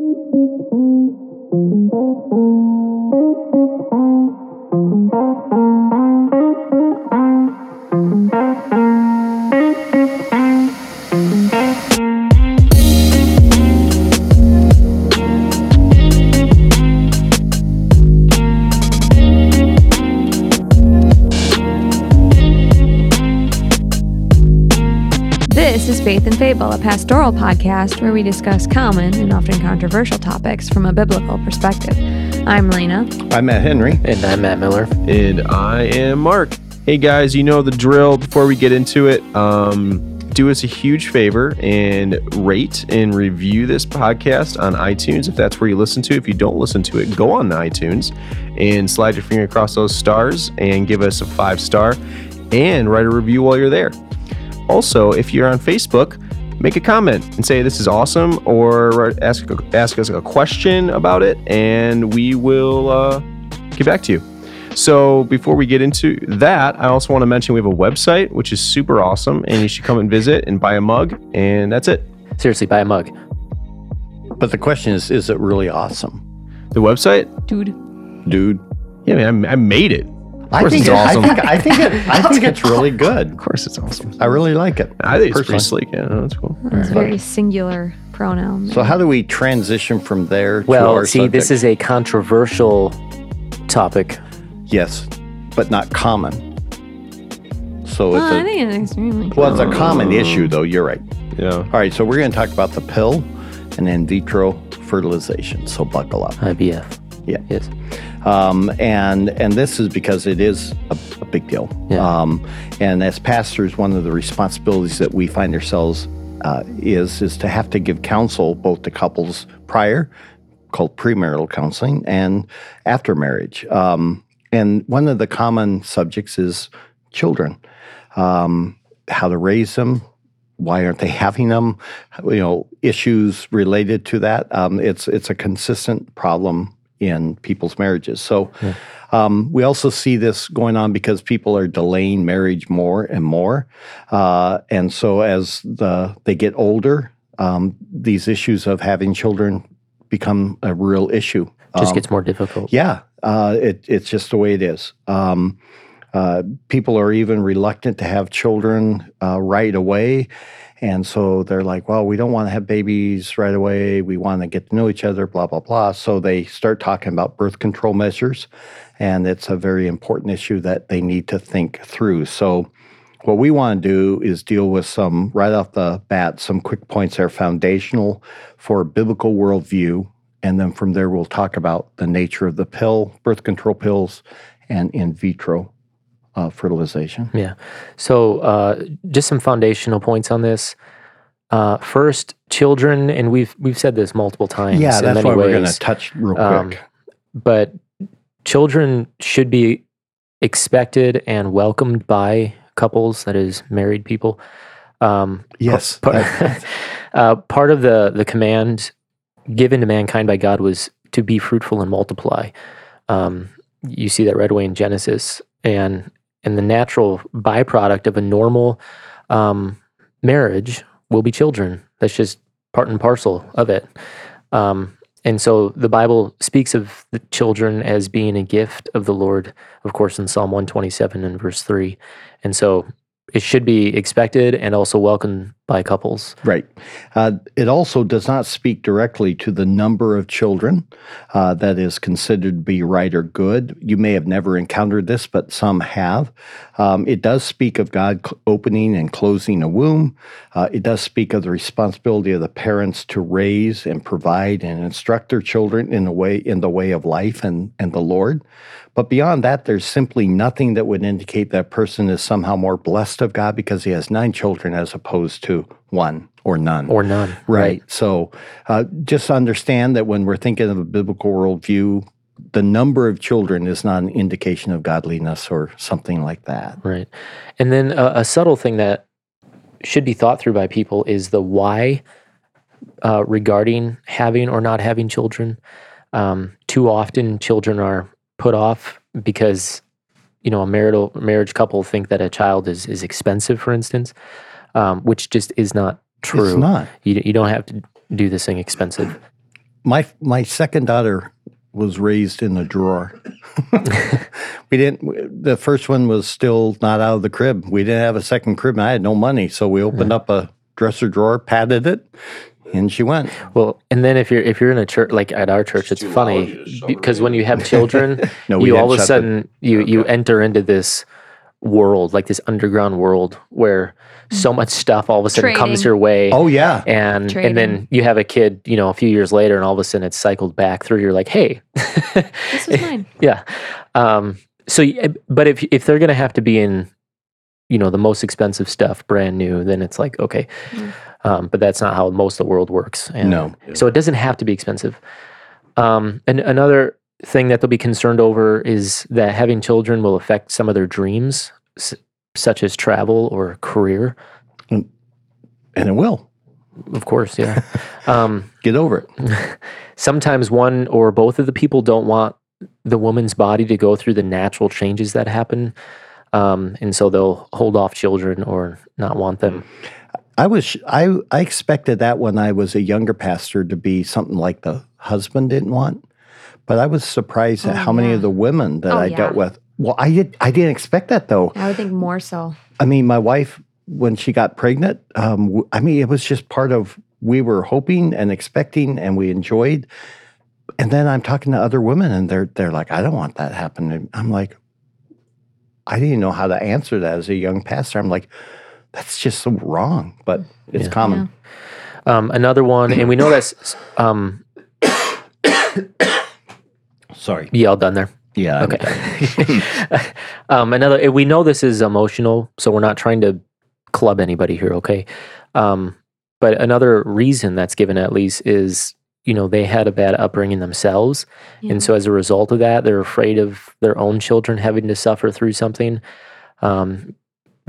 This is Faith and Fable, a pastoral podcast where we discuss common and often controversial topics from a biblical perspective. I'm Lena. I'm Matt Henry. And I'm Matt Miller. And I am Mark. Hey guys, you know the drill. Before we get into it, um, do us a huge favor and rate and review this podcast on iTunes if that's where you listen to. If you don't listen to it, go on the iTunes and slide your finger across those stars and give us a five star and write a review while you're there. Also, if you're on Facebook, make a comment and say this is awesome or ask, ask us a question about it and we will uh, get back to you. So before we get into that, I also want to mention we have a website which is super awesome and you should come and visit and buy a mug and that's it. Seriously, buy a mug. But the question is, is it really awesome? The website? Dude. Dude. Yeah, man, I, I made it. I think, it's it, awesome. I think I think it, I think it's really good. Of course it's awesome. I really like it. I think it's pretty personally. sleek. Yeah, that's cool. That's very singular pronoun. So how do we transition from there to Well, our see, this is a controversial topic. yes, but not common. So it's well, I a think it's extremely well, it's a common issue though. You're right. Yeah. All right, so we're going to talk about the pill and in vitro fertilization. So buckle up. IVF. Yeah. Yes. um, and and this is because it is a, a big deal. Yeah. Um, and as pastors, one of the responsibilities that we find ourselves uh, is is to have to give counsel both to couples prior, called premarital counseling, and after marriage. Um, and one of the common subjects is children, um, how to raise them. Why aren't they having them? You know, issues related to that. Um, it's it's a consistent problem in people's marriages. So um, we also see this going on because people are delaying marriage more and more, uh, and so as the they get older, um, these issues of having children become a real issue. Just Um, gets more difficult. yeah, uh, it, it's just the way it is. Um, uh, people are even reluctant to have children uh, right away. And so they're like, well, we don't want to have babies right away. We want to get to know each other, blah, blah, blah. So they start talking about birth control measures. And it's a very important issue that they need to think through. So what we want to do is deal with some, right off the bat, some quick points that are foundational for a biblical worldview. And then from there, we'll talk about the nature of the pill, birth control pills, and in vitro uh, fertilization. Yeah. So, uh, just some foundational points on this. Uh, first, children, and we've we've said this multiple times. Yeah, in that's many why we're going ways, to touch real quick. Um, but children should be expected and welcomed by couples, that is, married people. Um, yes. part, uh, part of the the command given to mankind by God was to be fruitful and multiply. Um, you see that right away in Genesis, and and the natural byproduct of a normal um, marriage will be children. That's just part and parcel of it. Um, and so the Bible speaks of the children as being a gift of the Lord, of course, in Psalm 127 and verse 3. And so it should be expected and also welcomed by couples. Right. Uh, it also does not speak directly to the number of children uh, that is considered to be right or good. You may have never encountered this, but some have. Um, it does speak of God opening and closing a womb. Uh, it does speak of the responsibility of the parents to raise and provide and instruct their children in the way in the way of life and, and the Lord. But beyond that, there's simply nothing that would indicate that person is somehow more blessed of God because he has nine children as opposed to one or none. Or none. right. So uh, just understand that when we're thinking of a biblical worldview, the number of children is not an indication of godliness or something like that. Right. And then a, a subtle thing that should be thought through by people is the why uh, regarding having or not having children. Um, too often, children are put off because you know a marital marriage couple think that a child is is expensive, for instance, um, which just is not true. It's not. You you don't have to do this thing expensive. my my second daughter was raised in a drawer. we didn't. The first one was still not out of the crib. We didn't have a second crib, and I had no money, so we opened up a dresser drawer, padded it, and she went. Well, and then if you're if you're in a church like at our church, it's funny because when you have children, No, we you all of a shut the- sudden you you enter into this world like this underground world where so much stuff all of a sudden comes your way. Oh yeah, and and then you have a kid, you know, a few years later, and all of a sudden it's cycled back through. You're like, hey, This was mine. yeah. Um, so, but if if they're gonna have to be in, you know, the most expensive stuff, brand new, then it's like okay. Mm. Um, but that's not how most of the world works. And No. So it doesn't have to be expensive. Um, and another thing that they'll be concerned over is that having children will affect some of their dreams, s- such as travel or career. and it will Of course, yeah. um, get over it. sometimes one or both of the people don't want the woman's body to go through the natural changes that happen. Um, and so they'll hold off children or not want them. I was I I expected that when I was a younger pastor to be something like the husband didn't want, but I was surprised at Oh, how many of the women that Oh, I yeah. dealt with. Well, I did I didn't expect that though. I would think more so. I mean, my wife when she got pregnant, um, w- I mean, it was just part of we were hoping and expecting, and we enjoyed. And then I'm talking to other women, and they're they're like, I don't want that happening. I'm like, I didn't know how to answer that as a young pastor. I'm like, that's just so wrong, but it's Yeah. common. Um, another one, and we know that's um, Sorry. you all done there. Yeah. Okay. um, another, we know this is emotional, so we're not trying to club anybody here, okay? Um, but another reason that's given, at least, is you know they had a bad upbringing themselves, Yeah. and so as a result of that, they're afraid of their own children having to suffer through something. Um,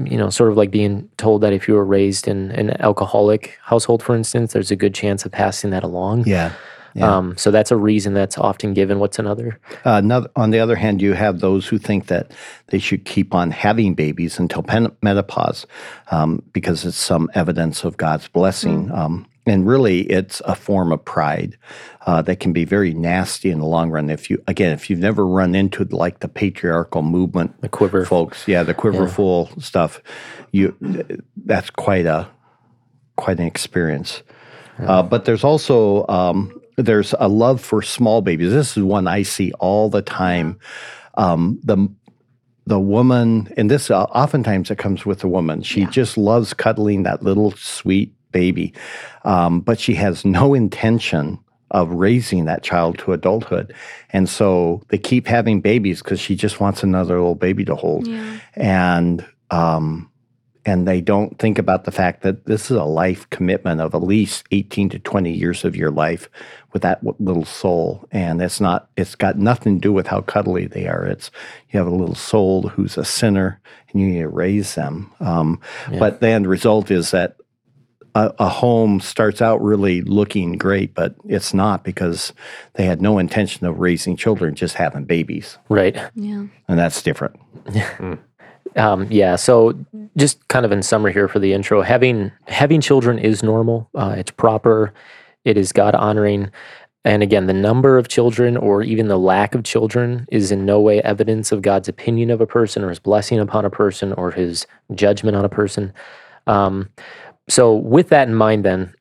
you know, sort of like being told that if you were raised in an alcoholic household, for instance, there's a good chance of passing that along. yeah. Yeah. Um, so that's a reason that's often given. What's another? Uh, another, on the other hand, you have those who think that they should keep on having babies until pen- menopause um, because it's some evidence of God's blessing. Um, and really, it's a form of pride uh, that can be very nasty in the long run. If you, again, if you've never run into like the patriarchal movement, The quiver. folks, yeah, the quiver full stuff, you that's quite a quite an experience. Uh, but there's also um, there's a love for small babies. This is one I see all the time. Um, the the woman, and this uh, oftentimes it comes with the woman. She just loves cuddling that little sweet baby, um, but she has no intention of raising that child to adulthood, and so they keep having babies because she just wants another little baby to hold Yeah. and um, and they don't think about the fact that this is a life commitment of at least 18 to 20 years of your life with that little soul. And it's not it's got nothing to do with how cuddly they are. It's you have a little soul who's a sinner and you need to raise them. Um, but the end result is that a, a home starts out really looking great but it's not because they had no intention of raising children just having babies. Right. Yeah. and that's different Um, yeah. So, just kind of in summary here for the intro, having having children is normal. Uh, it's proper. It is God honoring. And again, the number of children or even the lack of children is in no way evidence of God's opinion of a person or his blessing upon a person or his judgment on a person. Um, so, with that in mind, then,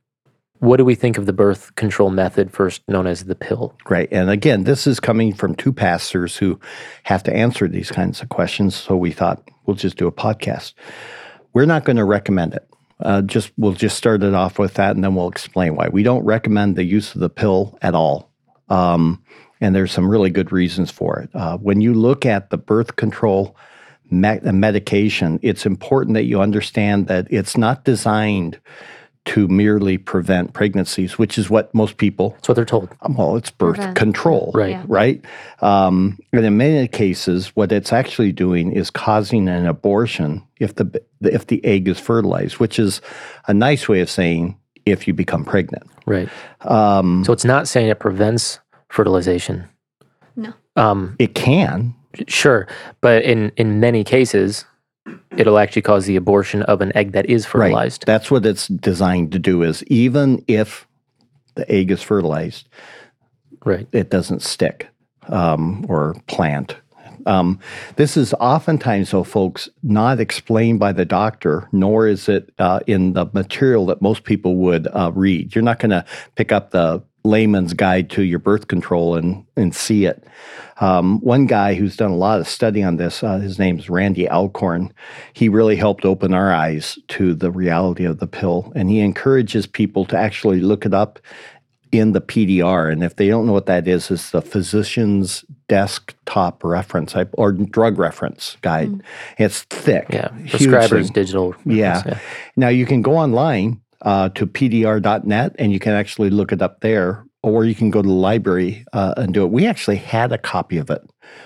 what do we think of the birth control method, first known as the pill? Right. And again, this is coming from two pastors who have to answer these kinds of questions. So we thought we'll just do a podcast. We're not going to recommend it. Uh, just we'll just start it off with that, and then we'll explain why we don't recommend the use of the pill at all. Um, and there's some really good reasons for it. Uh, when you look at the birth control me- medication, it's important that you understand that it's not designed to merely prevent pregnancies, which is what most people That's what they're told. well, it's birth Prevent. control, Right. Yeah. Right. Um, and in many cases, what it's actually doing is causing an abortion if the if the egg is fertilized, which is a nice way of saying if you become pregnant. Right. Um, So, it's not saying it prevents fertilization. No. Um, it can, Sure, but in in many cases, it'll actually cause the abortion of an egg that is fertilized. That's what it's designed to do. Is even if the egg is fertilized, Right. it doesn't stick um, or plant. Um, this is oftentimes, though, folks, not explained by the doctor, nor is it uh, in the material that most people would uh, read. You're not going to pick up the layman's guide to your birth control and, and see it. Um, one guy who's done a lot of study on this, uh, his name's Randy Alcorn. He really helped open our eyes to the reality of the pill, and he encourages people to actually look it up in the PDR. And if they don't know what that is, it's the physician's desktop reference or drug reference guide. It's thick. Yeah. Prescribers digital. Yeah. reference, Now you can go online uh, to pdr.net and you can actually look it up there, or you can go to the library uh, and do it. We actually had a copy of it.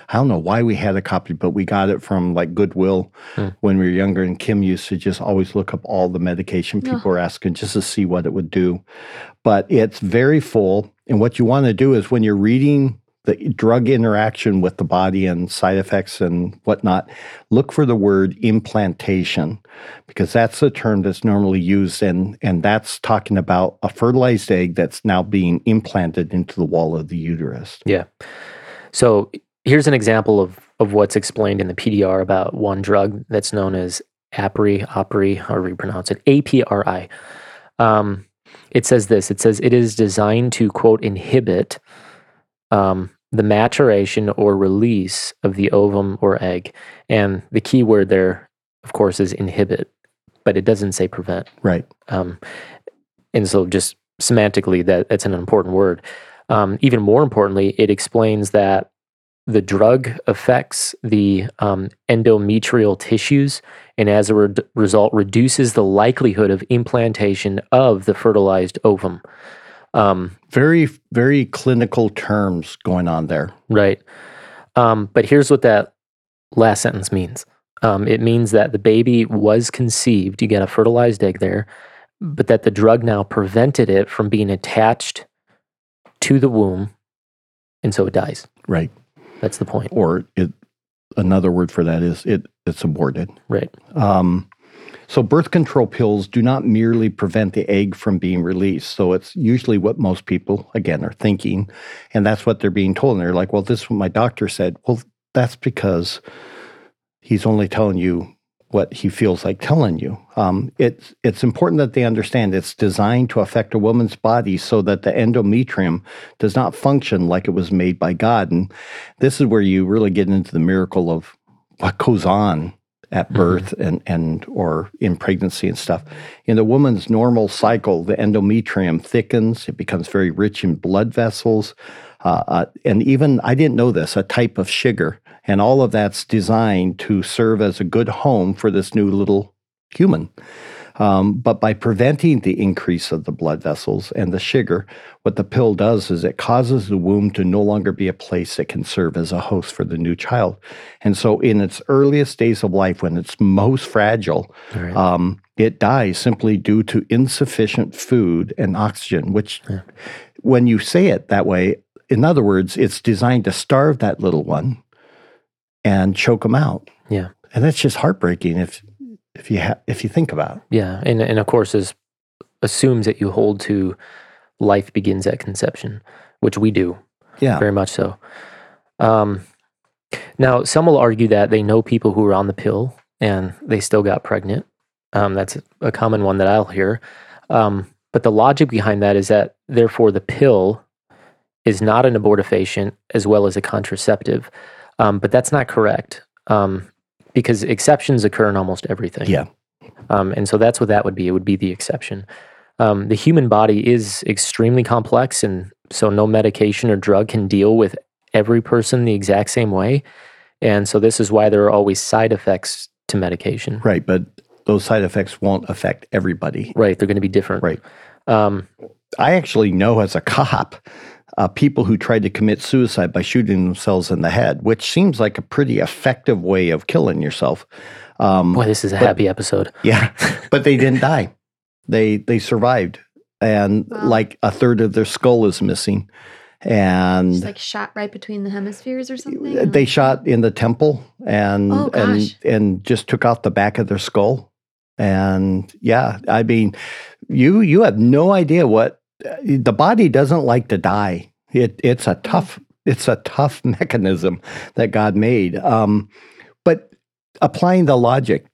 I don't know why we had a copy, but we got it from like Goodwill Hmm. when we were younger. And Kim used to just always look up all the medication people were asking just to see what it would do. But it's very full. And what you want to do is when you're reading the drug interaction with the body and side effects and whatnot, look for the word implantation because that's the term that's normally used and and that's talking about a fertilized egg that's now being implanted into the wall of the uterus. Yeah. So here's an example of, of what's explained in the PDR about one drug that's known as APRI, APRI, however you pronounce it, APRI. Um, it says this it says it is designed to, quote, inhibit um, the maturation or release of the ovum or egg. And the key word there, of course, is inhibit, but it doesn't say prevent. Right. Um, and so, just semantically, that that's an important word. Um, even more importantly, it explains that the drug affects the um, endometrial tissues, and as a re- result, reduces the likelihood of implantation of the fertilized ovum. Um, Very very clinical terms going on there. Right. Um, but here's what that last sentence means um, it means that the baby was conceived, you get a fertilized egg there, but that the drug now prevented it from being attached to the womb, and so it dies. Right. That's the point. Or it another word for that is it it's aborted. Right. Um, so, birth control pills do not merely prevent the egg from being released. So, it's usually what most people, again, are thinking. And that's what they're being told. And they're like, well, this is what my doctor said. Well, that's because he's only telling you what he feels like telling you. Um, it's, it's important that they understand it's designed to affect a woman's body so that the endometrium does not function like it was made by God. And this is where you really get into the miracle of what goes on at birth and, and or in pregnancy and stuff. In the woman's normal cycle, the endometrium thickens, it becomes very rich in blood vessels, uh, uh, and even I didn't know this, a type of sugar. And all of that's designed to serve as a good home for this new little human. Um, but by preventing the increase of the blood vessels and the sugar, what the pill does is it causes the womb to no longer be a place that can serve as a host for the new child. And so, in its earliest days of life, when it's most fragile, right. um, it dies simply due to insufficient food and oxygen, which, Yeah. when you say it that way, in other words, it's designed to starve that little one and choke them out. Yeah. And that's just heartbreaking if if you ha- if you think about it. Yeah. And, and of course, is assumes that you hold to life begins at conception, which we do. Yeah. very much so. Um, now, some will argue that they know people who are on the pill and they still got pregnant. Um, that's a common one that I'll hear. Um, but the logic behind that is that, therefore, the pill is not an abortifacient as well as a contraceptive. Um, but that's not correct um, because exceptions occur in almost everything. Yeah. Um, and so that's what that would be. It would be the exception. Um, the human body is extremely complex, and so no medication or drug can deal with every person the exact same way. And so this is why there are always side effects to medication. Right. But those side effects won't affect everybody. Right. They're going to be different. Right. Um, I actually know as a cop uh, people who tried to commit suicide by shooting themselves in the head, which seems like a pretty effective way of killing yourself. Um, boy, this is a But- happy episode. yeah, but they didn't die. They they survived, and Wow. like a third of their skull is missing, and Just like shot right between the hemispheres or something. they shot in the temple and Oh, and gosh. and just took out the back of their skull and yeah i mean you you have no idea what the body doesn't like to die It, it's a tough it's a tough mechanism that God made. Um, but applying the logic,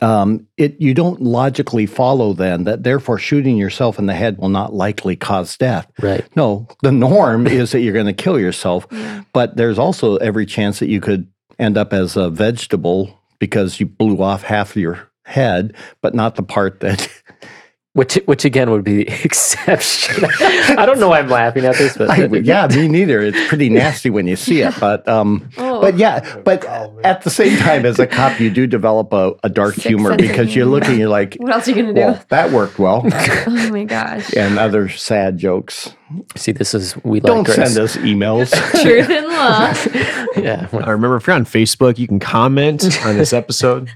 um, it you don't logically follow then that therefore shooting yourself in the head will not likely cause death. Right. No, the norm is that you're going to kill yourself, but there's also every chance that you could end up as a vegetable because you blew off half of your head, but not the part that Which, which again would be the exception. I don't know why I'm laughing at this, but I, yeah, me neither. It's pretty nasty when you see it, but um, Oh. but yeah, but at the same time, as a cop, you do develop a, a dark Sick humor because you're humor. looking, you're like, What else are you gonna do? that worked well, oh my gosh. and other sad jokes. see, this is we like Don't Chris. send us emails. Truth and love. Yeah, I remember if you're on Facebook, you can comment on this episode.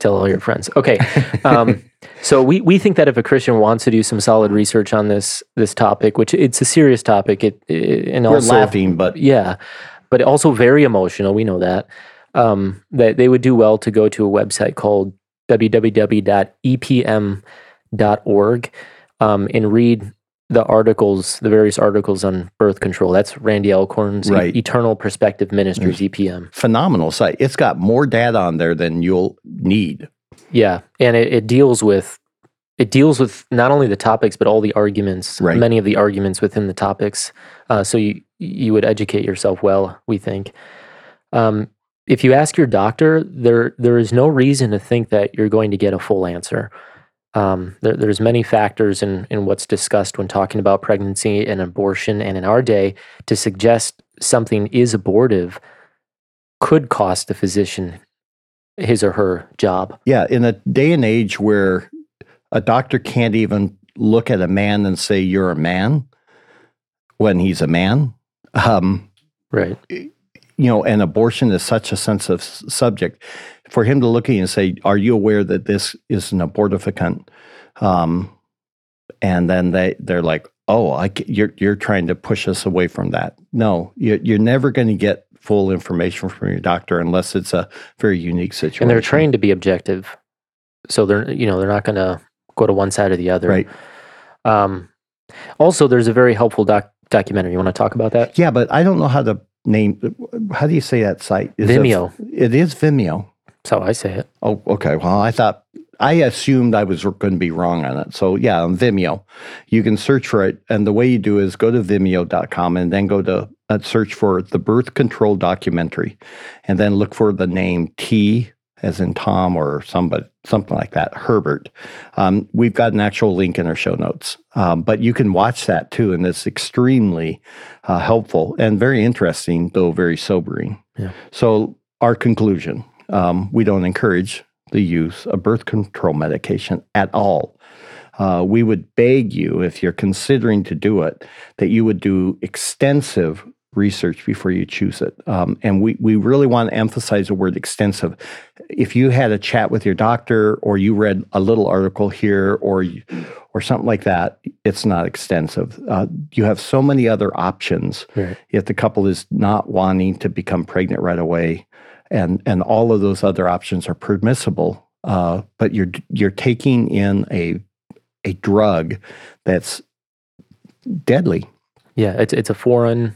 tell all your friends. Okay, um, so we we think that if a Christian wants to do some solid research on this this topic, which it's a serious topic, it, it and We're also laughing, but yeah, but also very emotional. We know that. Um, that they would do well to go to a website called www.epm.org um, and read the articles, the various articles on birth control. That's Randy Alcorn's E- Eternal Perspective Ministries, EPM. phenomenal site. It's got more data on there than you'll need. Yeah, and it, it deals with it deals with not only the topics but all the arguments, Right. many of the arguments within the topics. Uh, so you you would educate yourself well. We think. Um, if you ask your doctor, there there is no reason to think that you're going to get a full answer. Um, there, there's many factors in, in what's discussed when talking about pregnancy and abortion, and in our day, to suggest something is abortive could cost the physician his or her job. Yeah, in a day and age where a doctor can't even look at a man and say you're a man when he's a man, um, Right. you know, and abortion is such a sensitive subject. For him to look at you and say, "Are you aware that this is an abortificant?" Um, and then they they're like, "Oh, I you're you're trying to push us away from that." No, you're, you're never going to get full information from your doctor unless it's a very unique situation. and they're trained to be objective so they're you know they're not going to go to one side or the other right? um, also there's a very helpful doc- documentary you want to talk about that Yeah, but I don't know how to name. How do you say that site? Is it- Vimeo. it is Vimeo. that's how i say it Oh, okay. Well, I thought I assumed I was going to be wrong on it. So yeah, on Vimeo, you can search for it, and the way you do is go to Vimeo.com and then go to uh, search for the birth control documentary, and then look for the name T as in Tom or somebody something like that, Herbert. Um, we've got an actual link in our show notes, um, but you can watch that too, and it's extremely uh, helpful and very interesting, though very sobering. Yeah. So our conclusion: um, we don't encourage the use of birth control medication at all. Uh, we would beg you, if you're considering to do it, that you would do extensive research before you choose it. Um, and we, we really want to emphasize the word extensive. If you had a chat with your doctor or you read a little article here or you, or something like that, it's not extensive. Uh, you have so many other options Right. if the couple is not wanting to become pregnant right away, and and all of those other options are permissible, uh, but you're you're taking in a a drug that's deadly. yeah it's, it's a foreign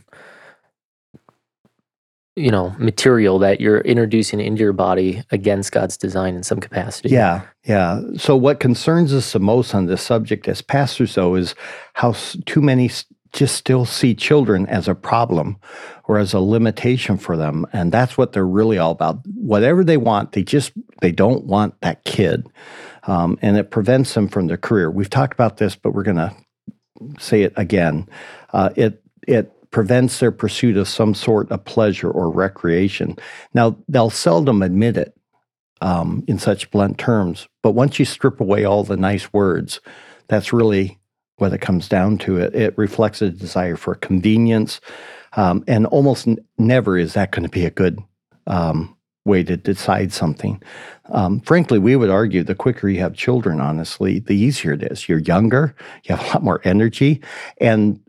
you know material that you're introducing into your body against god's design in some capacity Yeah, yeah. So what concerns us the most on this subject as pastors, though, is how too many just still see children as a problem or as a limitation for them, and that's what they're really all about. Whatever they want, they just they don't want that kid, um, and it prevents them from their career. We've talked about this, but we're going to say it again. Uh, it it prevents their pursuit of some sort of pleasure or recreation. Now they'll seldom admit it um, in such blunt terms. But once you strip away all the nice words, that's really what it comes down to. It, it reflects a desire for convenience. Um, and almost n- never is that going to be a good um, way to decide something. Um, frankly, we would argue the quicker you have children, honestly, the easier it is. You're younger, you have a lot more energy. And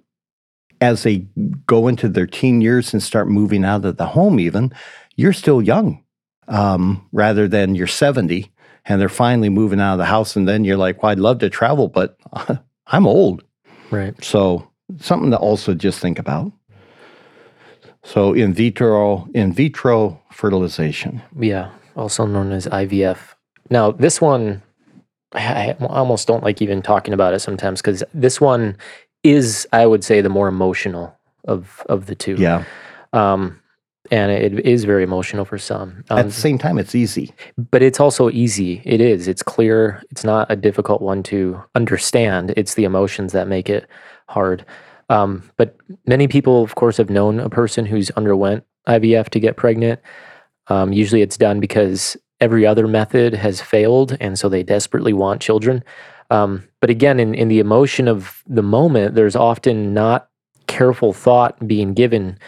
as they go into their teen years and start moving out of the home, even, you're still young um, rather than you're 70 and they're finally moving out of the house. And then you're like, well, I'd love to travel, but I'm old. right So something to also just think about. So in vitro in vitro fertilization. Yeah, also known as IVF. Now, this one, I I almost don't like even talking about it sometimes because this one is, I would say, the more emotional of of the two. Yeah. Um, and it is very emotional for some. At Um, the same time, it's easy. but it's also easy. It is. It's clear. It's not a difficult one to understand. It's the emotions that make it hard. Um, but many people, of course, have known a person who's underwent IVF to get pregnant. Um, usually, it's done because every other method has failed, and so they desperately want children. Um, but again, in, in the emotion of the moment, there's often not careful thought being given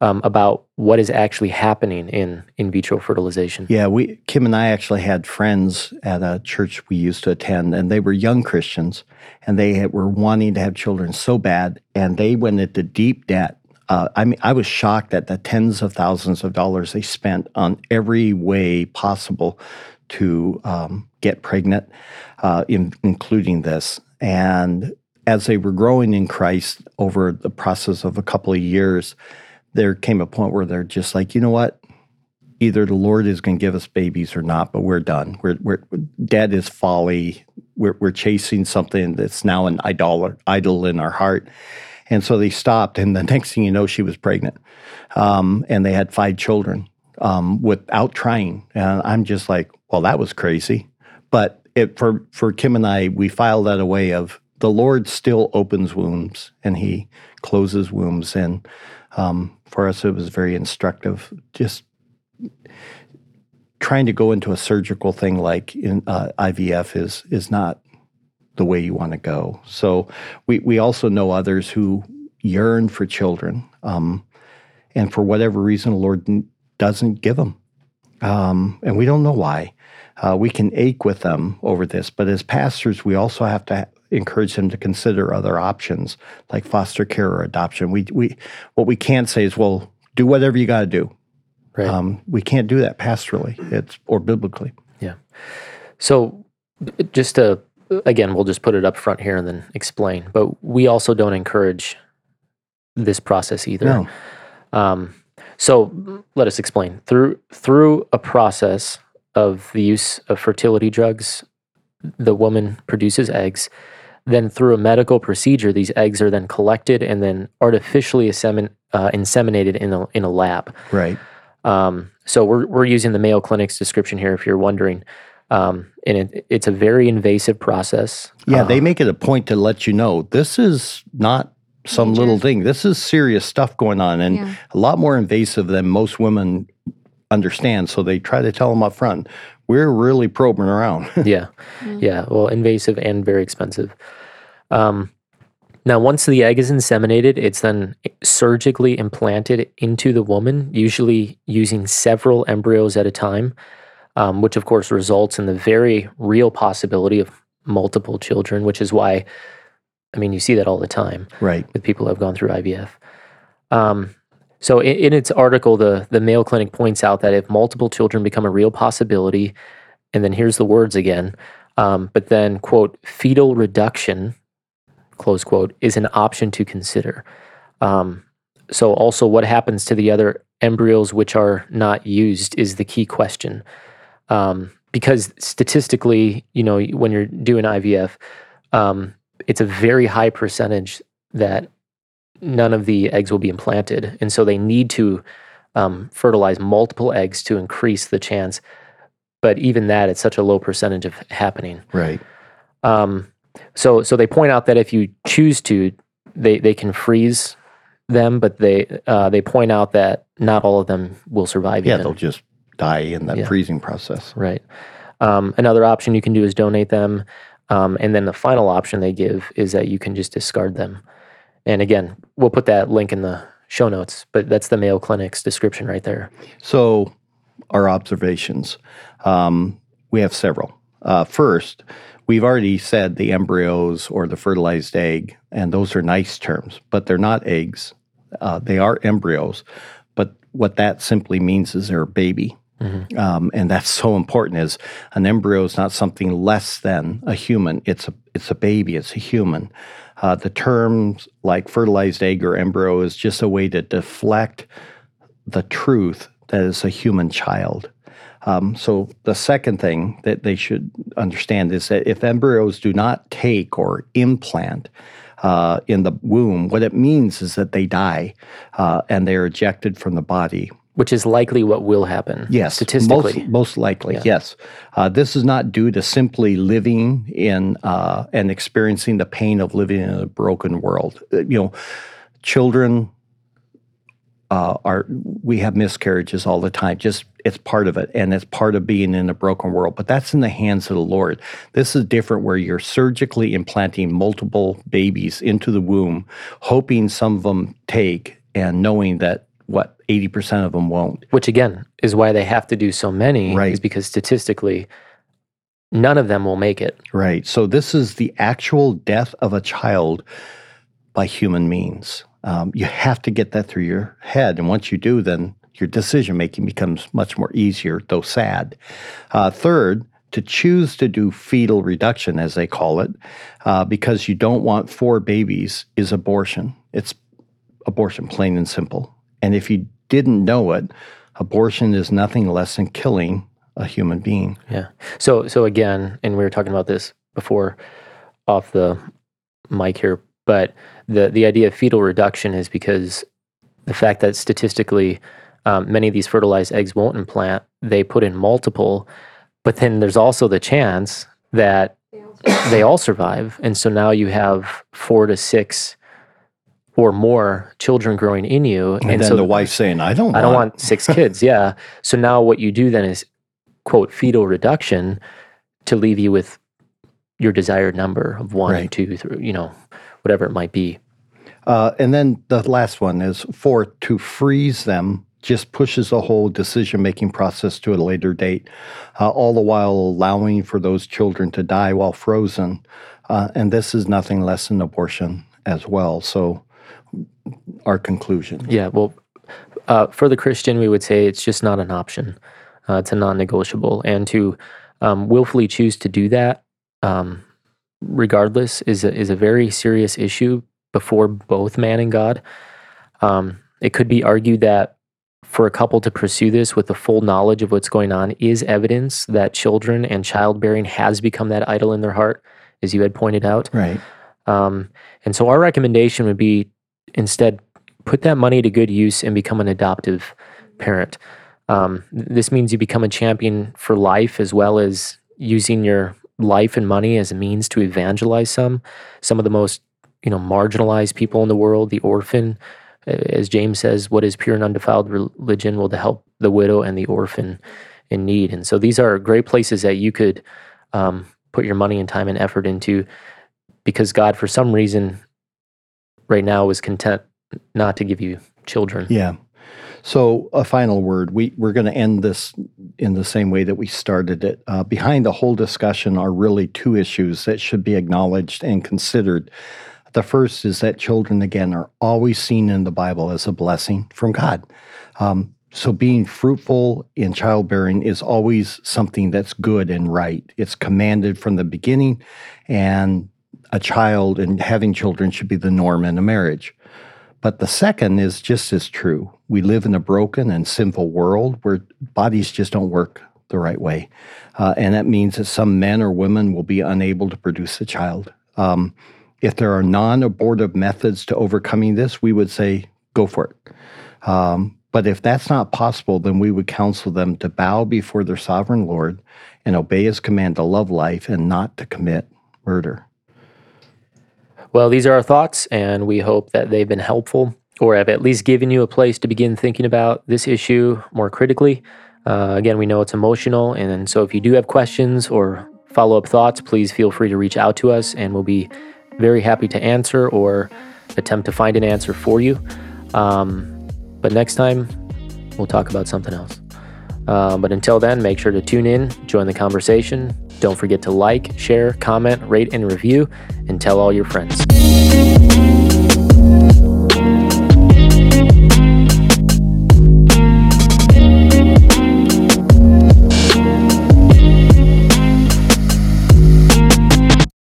um, about what is actually happening in in vitro fertilization. Yeah, we Kim and I actually had friends at a church we used to attend, and they were young Christians, and they had, were wanting to have children so bad, and they went into deep debt. Uh, I mean, I was shocked at the tens of thousands of dollars they spent on every way possible to um, get pregnant, uh, in, including this. And as they were growing in Christ over the process of a couple of years, there came a point where they're just like, you know what? either the Lord is going to give us babies or not, but we're done. We're, we're dead is folly. We're, we're chasing something that's now an idol, idol in our heart. And so they stopped. And the next thing you know, she was pregnant. Um, and they had five children um, without trying. And I'm just like, well, that was crazy. But it, for, for Kim and I, we filed that away of the Lord still opens wombs and he closes wombs. And um, for us, it was very instructive. Just trying to go into a surgical thing like in uh, IVF is is not the way you want to go. So we we also know others who yearn for children, um, and for whatever reason, the Lord doesn't give them, um, and we don't know why. Uh, we can ache with them over this, but as pastors, we also have to encourage them to consider other options like foster care or adoption. We we what we can't say is, well, do whatever you got to do. Right. Um, we can't do that pastorally. It's or biblically. Yeah. So, just to again, we'll just put it up front here and then explain. But we also don't encourage this process either. No. Um, so let us explain through through a process of the use of fertility drugs, the woman produces eggs. Then through a medical procedure, these eggs are then collected and then artificially insemin, uh, inseminated in a in a lab. Right. Um, so we're we're using the Mayo Clinic's description here, if you're wondering. Um, and it, it's a very invasive process. Yeah, Uh, they make it a point to let you know this is not some Major. little thing. This is serious stuff going on, and Yeah. a lot more invasive than most women understand. So they try to tell them up front. We're really probing around. yeah, yeah. Well, invasive and very expensive. Um, now, once the egg is inseminated, it's then surgically implanted into the woman, usually using several embryos at a time, um, which of course results in the very real possibility of multiple children, which is why, I mean, you see that all the time. right. with people who have gone through IVF. Um, so in, in its article, the the Mayo Clinic points out that if multiple children become a real possibility, and then here's the words again, um, but then quote fetal reduction, close quote, is an option to consider. Um, so also, what happens to the other embryos which are not used is the key question, um, because statistically, you know, when you're doing IVF, um, it's a very high percentage that none of the eggs will be implanted. And so they need to um, fertilize multiple eggs to increase the chance. But even that, it's such a low percentage of happening. Right. Um, so, so they point out that if you choose to, they, they can freeze them, but they uh, they point out that not all of them will survive. Yeah, even. they'll just die in that Yeah. freezing process. Right. Um, another option you can do is donate them. Um, and then the final option they give is that you can just discard them. And again, we'll put that link in the show notes, but that's the Mayo Clinic's description right there. So, our observations. Um, we have several. Uh, first, we've already said the embryos or the fertilized egg, and those are nice terms, but they're not eggs. Uh, they are embryos. But what that simply means is they're a baby. Um, and that's so important is an embryo is not something less than a human. It's a it's a baby. It's a human. Uh, the terms like fertilized egg or embryo is just a way to deflect the truth that is a human child. Um, so the second thing that they should understand is that if embryos do not take or implant uh, in the womb, what it means is that they die uh, and they are ejected from the body. Which is likely what will happen. Yes, statistically. most, most likely. Yes, uh, this is not due to simply living in uh, and experiencing the pain of living in a broken world. Uh, you know, children uh, are we have miscarriages all the time. Just it's part of it, and it's part of being in a broken world. But that's in the hands of the Lord. This is different, where you're surgically implanting multiple babies into the womb, hoping some of them take, and knowing that what eighty percent of them won't. Which again is why they have to do so many, Right. is because statistically, none of them will make it. Right. So this is the actual death of a child by human means. Um, you have to get that through your head, and once you do, then your decision making becomes much more easier, though sad. Uh, third, to choose to do fetal reduction, as they call it, uh, because you don't want four babies, is abortion. It's abortion, plain and simple. And if you didn't know it, abortion is nothing less than killing a human being. Yeah. So so again, and we were talking about this before off the mic here, but the the idea of fetal reduction is because the fact that statistically um, many of these fertilized eggs won't implant, they put in multiple, but then there's also the chance that they all survive, and so now you have four to six or more children growing in you, And, then so the wife saying, I don't I don't want want six kids. Yeah. So now what you do then is quote fetal reduction to leave you with your desired number of one, Right. two, three, you know, whatever it might be. Uh, and then the last one is for to freeze them just pushes the whole decision making process to a later date, uh, all the while allowing for those children to die while frozen. Uh, and this is nothing less than abortion as well. So, our conclusion. Yeah. Well, uh, for the Christian, we would say it's just not an option. Uh, it's a non-negotiable, and to um, willfully choose to do that, um, regardless, is a, is a very serious issue before both man and God. Um, it could be argued that for a couple to pursue this with the full knowledge of what's going on is evidence that children and childbearing has become that idol in their heart, as you had pointed out. Right. Um, and so our recommendation would be instead put that money to good use and become an adoptive parent. Um, this means you become a champion for life as well as using your life and money as a means to evangelize some some of the most you know marginalized people in the world, the orphan. As James says, what is pure and undefiled religion will to help the widow and the orphan in need. And so these are great places that you could um, put your money and time and effort into because God, for some reason, right now is content not to give you children. Yeah. So, a final word. We, we're going to end this in the same way that we started it. Uh, behind the whole discussion are really two issues that should be acknowledged and considered. The first is that children, again, are always seen in the Bible as a blessing from God. Um, so, being fruitful in childbearing is always something that's good and right. It's commanded from the beginning, and a child and having children should be the norm in a marriage. But the second is just as true. We live in a broken and sinful world where bodies just don't work the right way. Uh, and that means that some men or women will be unable to produce a child. Um, if there are non abortive methods to overcoming this, we would say go for it. Um, but if that's not possible, then we would counsel them to bow before their sovereign Lord and obey his command to love life and not to commit murder. Well, these are our thoughts, and we hope that they've been helpful or have at least given you a place to begin thinking about this issue more critically. Uh, again, we know it's emotional, and so if you do have questions or follow up thoughts, please feel free to reach out to us, and we'll be very happy to answer or attempt to find an answer for you. Um, but next time, we'll talk about something else. Uh, but until then, make sure to tune in, join the conversation. Don't forget to like, share, comment, rate, and review, and tell all your friends.